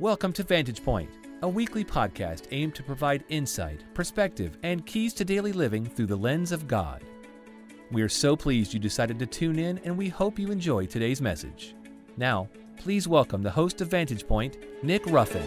Welcome to Vantage Point, a weekly podcast aimed to provide insight, perspective, and keys to daily living through the lens of God. We are so pleased you decided to tune in, and we hope you enjoy today's message. Now, please welcome the host of Vantage Point, Nick Ruffin.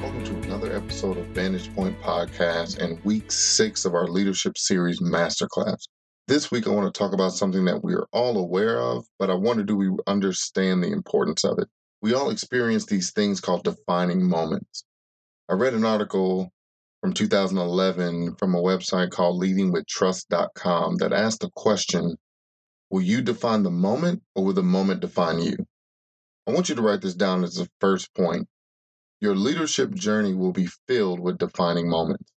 Welcome to another episode of Vantage Point Podcast and week six of our leadership series masterclass. This week, I want to talk about something that we are all aware of, but I wonder do we understand the importance of it? We all experience these things called defining moments. I read an article from 2011 from a website called leadingwithtrust.com that asked the question Will you define the moment or will the moment define you? I want you to write this down as the first point. Your leadership journey will be filled with defining moments.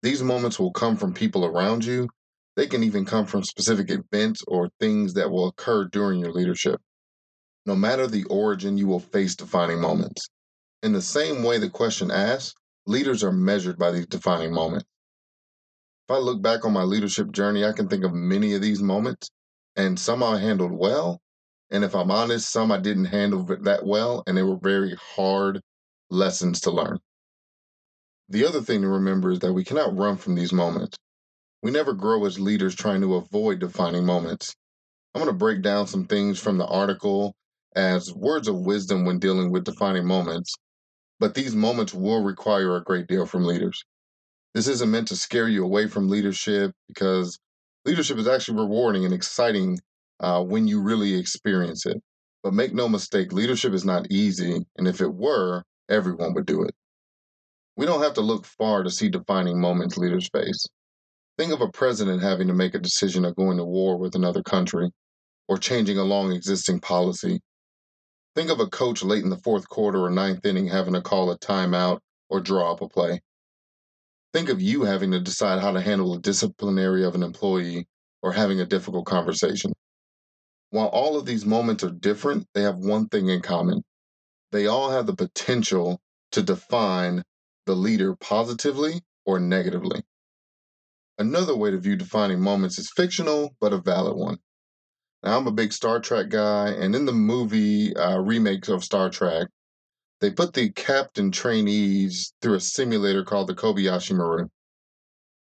These moments will come from people around you they can even come from specific events or things that will occur during your leadership. No matter the origin, you will face defining moments. In the same way the question asks, leaders are measured by these defining moments. If I look back on my leadership journey, I can think of many of these moments, and some I handled well. And if I'm honest, some I didn't handle that well, and they were very hard lessons to learn. The other thing to remember is that we cannot run from these moments. We never grow as leaders trying to avoid defining moments. I'm going to break down some things from the article as words of wisdom when dealing with defining moments, but these moments will require a great deal from leaders. This isn't meant to scare you away from leadership because leadership is actually rewarding and exciting uh, when you really experience it. But make no mistake, leadership is not easy, and if it were, everyone would do it. We don't have to look far to see defining moments leaders face. Think of a president having to make a decision of going to war with another country or changing a long existing policy. Think of a coach late in the fourth quarter or ninth inning having to call a timeout or draw up a play. Think of you having to decide how to handle a disciplinary of an employee or having a difficult conversation. While all of these moments are different, they have one thing in common. They all have the potential to define the leader positively or negatively. Another way to view defining moments is fictional, but a valid one. Now, I'm a big Star Trek guy, and in the movie uh, remakes of Star Trek, they put the captain trainees through a simulator called the Kobayashi Maru.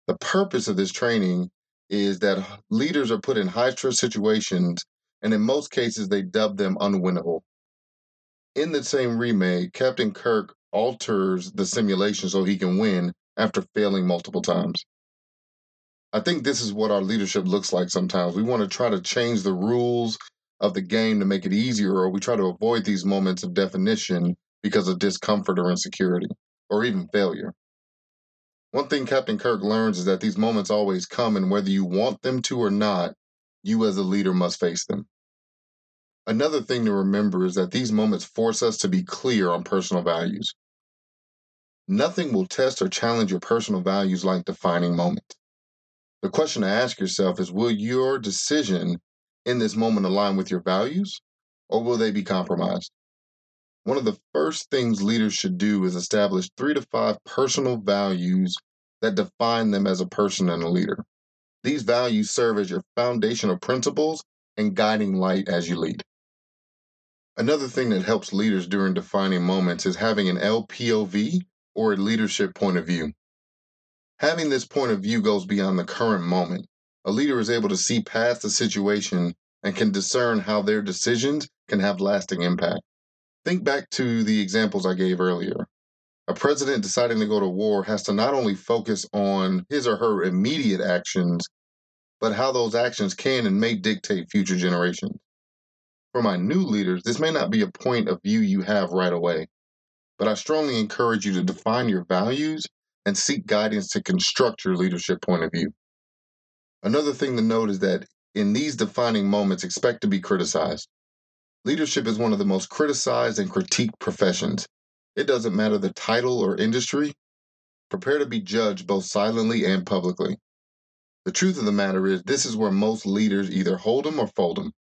The purpose of this training is that leaders are put in high stress situations, and in most cases, they dub them unwinnable. In the same remake, Captain Kirk alters the simulation so he can win after failing multiple times. I think this is what our leadership looks like sometimes. We want to try to change the rules of the game to make it easier, or we try to avoid these moments of definition because of discomfort or insecurity, or even failure. One thing Captain Kirk learns is that these moments always come, and whether you want them to or not, you as a leader must face them. Another thing to remember is that these moments force us to be clear on personal values. Nothing will test or challenge your personal values like defining moments. The question to ask yourself is Will your decision in this moment align with your values or will they be compromised? One of the first things leaders should do is establish three to five personal values that define them as a person and a leader. These values serve as your foundational principles and guiding light as you lead. Another thing that helps leaders during defining moments is having an LPOV or a leadership point of view. Having this point of view goes beyond the current moment. A leader is able to see past the situation and can discern how their decisions can have lasting impact. Think back to the examples I gave earlier. A president deciding to go to war has to not only focus on his or her immediate actions, but how those actions can and may dictate future generations. For my new leaders, this may not be a point of view you have right away, but I strongly encourage you to define your values and seek guidance to construct your leadership point of view. Another thing to note is that in these defining moments, expect to be criticized. Leadership is one of the most criticized and critiqued professions. It doesn't matter the title or industry. Prepare to be judged both silently and publicly. The truth of the matter is, this is where most leaders either hold them or fold them.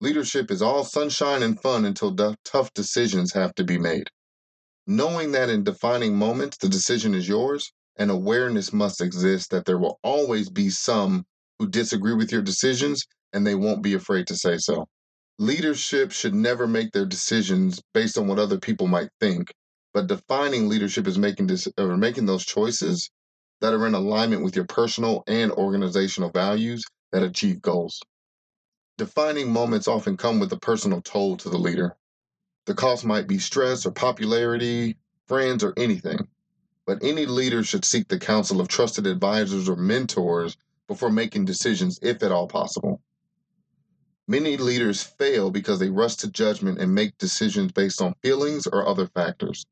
Leadership is all sunshine and fun until tough decisions have to be made. Knowing that in defining moments, the decision is yours, and awareness must exist that there will always be some who disagree with your decisions and they won't be afraid to say so. Leadership should never make their decisions based on what other people might think, but defining leadership is making or making those choices that are in alignment with your personal and organizational values that achieve goals. Defining moments often come with a personal toll to the leader. The cost might be stress or popularity, friends, or anything. But any leader should seek the counsel of trusted advisors or mentors before making decisions, if at all possible. Many leaders fail because they rush to judgment and make decisions based on feelings or other factors.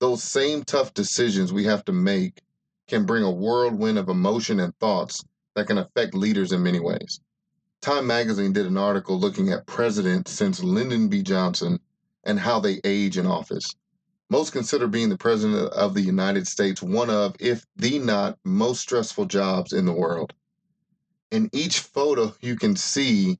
Those same tough decisions we have to make can bring a whirlwind of emotion and thoughts that can affect leaders in many ways. Time magazine did an article looking at presidents since Lyndon B. Johnson and how they age in office. Most consider being the president of the United States one of, if the not, most stressful jobs in the world. In each photo, you can see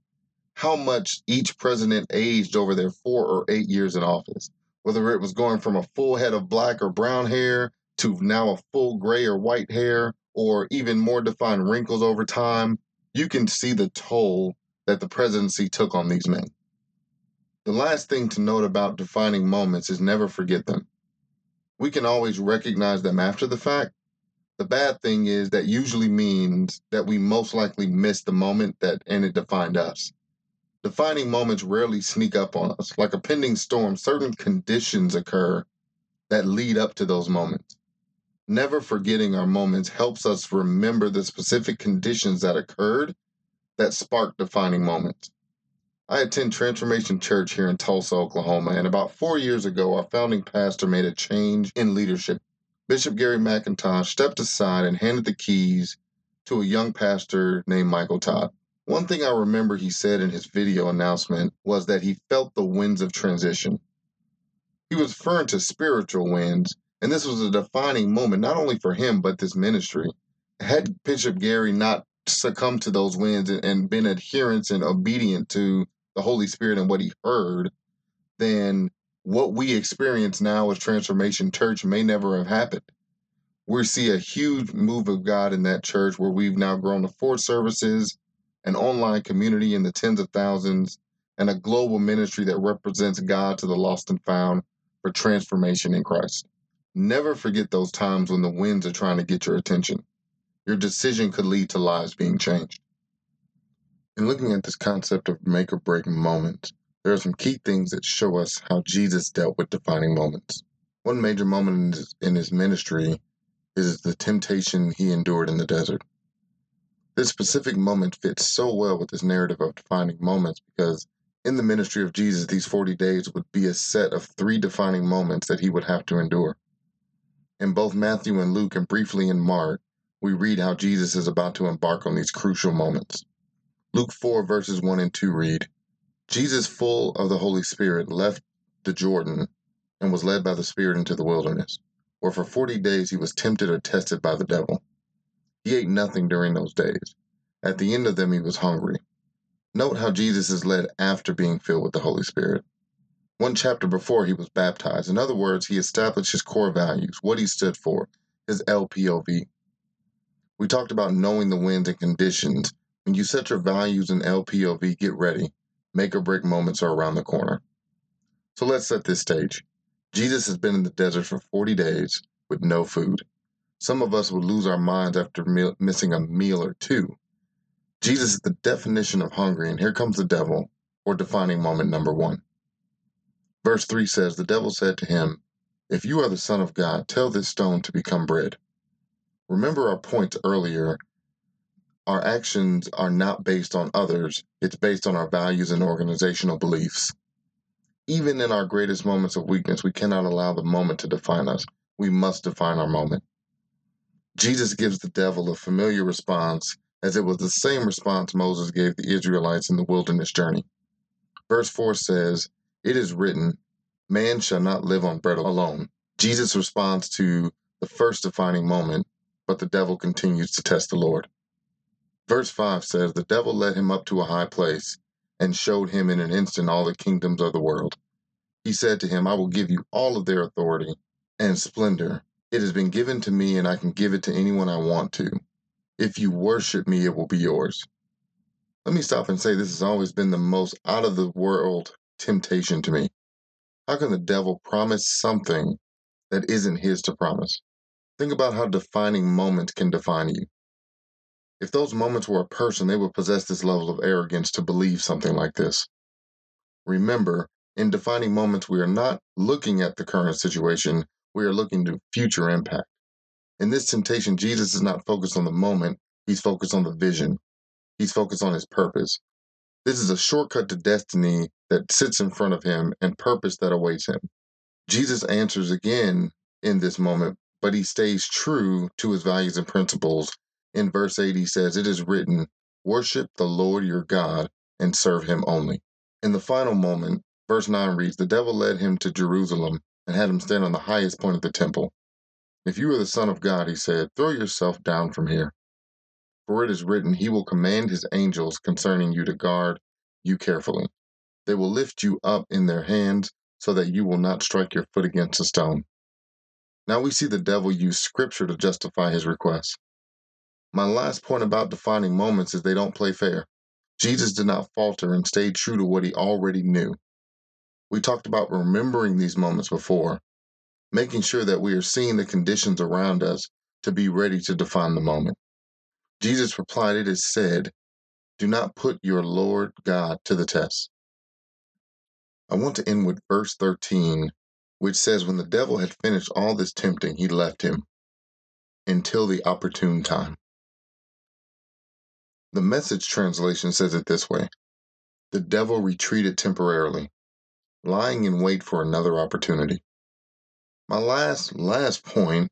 how much each president aged over their four or eight years in office, whether it was going from a full head of black or brown hair to now a full gray or white hair, or even more defined wrinkles over time, you can see the toll that the presidency took on these men. The last thing to note about defining moments is never forget them. We can always recognize them after the fact. The bad thing is that usually means that we most likely missed the moment that and it defined us. Defining moments rarely sneak up on us. Like a pending storm, certain conditions occur that lead up to those moments. Never forgetting our moments helps us remember the specific conditions that occurred that sparked defining moments. I attend Transformation Church here in Tulsa, Oklahoma, and about four years ago, our founding pastor made a change in leadership. Bishop Gary McIntosh stepped aside and handed the keys to a young pastor named Michael Todd. One thing I remember he said in his video announcement was that he felt the winds of transition. He was referring to spiritual winds, and this was a defining moment not only for him but this ministry. Had Bishop Gary not succumbed to those winds and, been adherent and obedient to the Holy Spirit and what he heard, then what we experience now as Transformation Church may never have happened. We see a huge move of God in that church where we've now grown to four services, an online community in the tens of thousands, and a global ministry that represents God to the lost and found for transformation in Christ. Never forget those times when the winds are trying to get your attention. Your decision could lead to lives being changed. In looking at this concept of make or break moments, there are some key things that show us how Jesus dealt with defining moments. One major moment in his, in his ministry is the temptation he endured in the desert. This specific moment fits so well with this narrative of defining moments because in the ministry of Jesus, these 40 days would be a set of three defining moments that he would have to endure. In both Matthew and Luke, and briefly in Mark, we read how Jesus is about to embark on these crucial moments. Luke 4, verses 1 and 2 read Jesus, full of the Holy Spirit, left the Jordan and was led by the Spirit into the wilderness, where for 40 days he was tempted or tested by the devil. He ate nothing during those days. At the end of them, he was hungry. Note how Jesus is led after being filled with the Holy Spirit. One chapter before he was baptized. In other words, he established his core values, what he stood for, his LPOV. We talked about knowing the winds and conditions. When you set your values in LPOV, get ready. Make or break moments are around the corner. So let's set this stage. Jesus has been in the desert for 40 days with no food. Some of us would lose our minds after missing a meal or two. Jesus is the definition of hungry, and here comes the devil, or defining moment number one. Verse 3 says, The devil said to him, If you are the Son of God, tell this stone to become bread. Remember our points earlier. Our actions are not based on others, it's based on our values and organizational beliefs. Even in our greatest moments of weakness, we cannot allow the moment to define us. We must define our moment. Jesus gives the devil a familiar response, as it was the same response Moses gave the Israelites in the wilderness journey. Verse 4 says, It is written, Man shall not live on bread alone. Jesus responds to the first defining moment, but the devil continues to test the Lord. Verse 5 says, The devil led him up to a high place and showed him in an instant all the kingdoms of the world. He said to him, I will give you all of their authority and splendor it has been given to me, and I can give it to anyone I want to. If you worship me, it will be yours. Let me stop and say this has always been the most out of the world temptation to me. How can the devil promise something that isn't his to promise? Think about how defining moments can define you. If those moments were a person, they would possess this level of arrogance to believe something like this. Remember, in defining moments, we are not looking at the current situation, we are looking to future impact. In this temptation, Jesus is not focused on the moment, he's focused on the vision. He's focused on his purpose. This is a shortcut to destiny that sits in front of him and purpose that awaits him. Jesus answers again in this moment, but he stays true to his values and principles. In verse 8, he says, It is written, Worship the Lord your God and serve him only. In the final moment, verse 9 reads, The devil led him to Jerusalem and had him stand on the highest point of the temple. If you are the Son of God, he said, throw yourself down from here. For it is written, He will command His angels concerning you to guard you carefully. They will lift you up in their hands so that you will not strike your foot against a stone. Now we see the devil use scripture to justify his request. My last point about defining moments is they don't play fair. Jesus did not falter and stayed true to what he already knew. We talked about remembering these moments before, making sure that we are seeing the conditions around us to be ready to define the moment. Jesus replied, It is said, Do not put your Lord God to the test. I want to end with verse 13, which says, When the devil had finished all this tempting, he left him until the opportune time. The message translation says it this way The devil retreated temporarily, lying in wait for another opportunity. My last, last point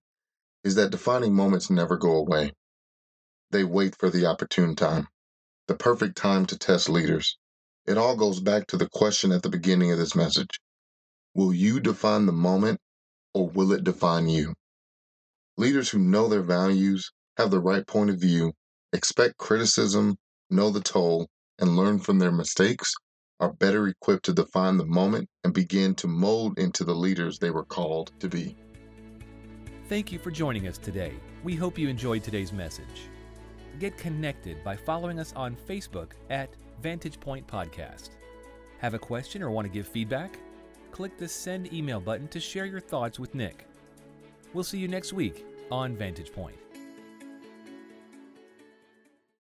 is that defining moments never go away. They wait for the opportune time, the perfect time to test leaders. It all goes back to the question at the beginning of this message Will you define the moment or will it define you? Leaders who know their values, have the right point of view, expect criticism, know the toll, and learn from their mistakes are better equipped to define the moment and begin to mold into the leaders they were called to be. Thank you for joining us today. We hope you enjoyed today's message. Get connected by following us on Facebook at Vantage Point Podcast. Have a question or want to give feedback? Click the send email button to share your thoughts with Nick. We'll see you next week on Vantage Point.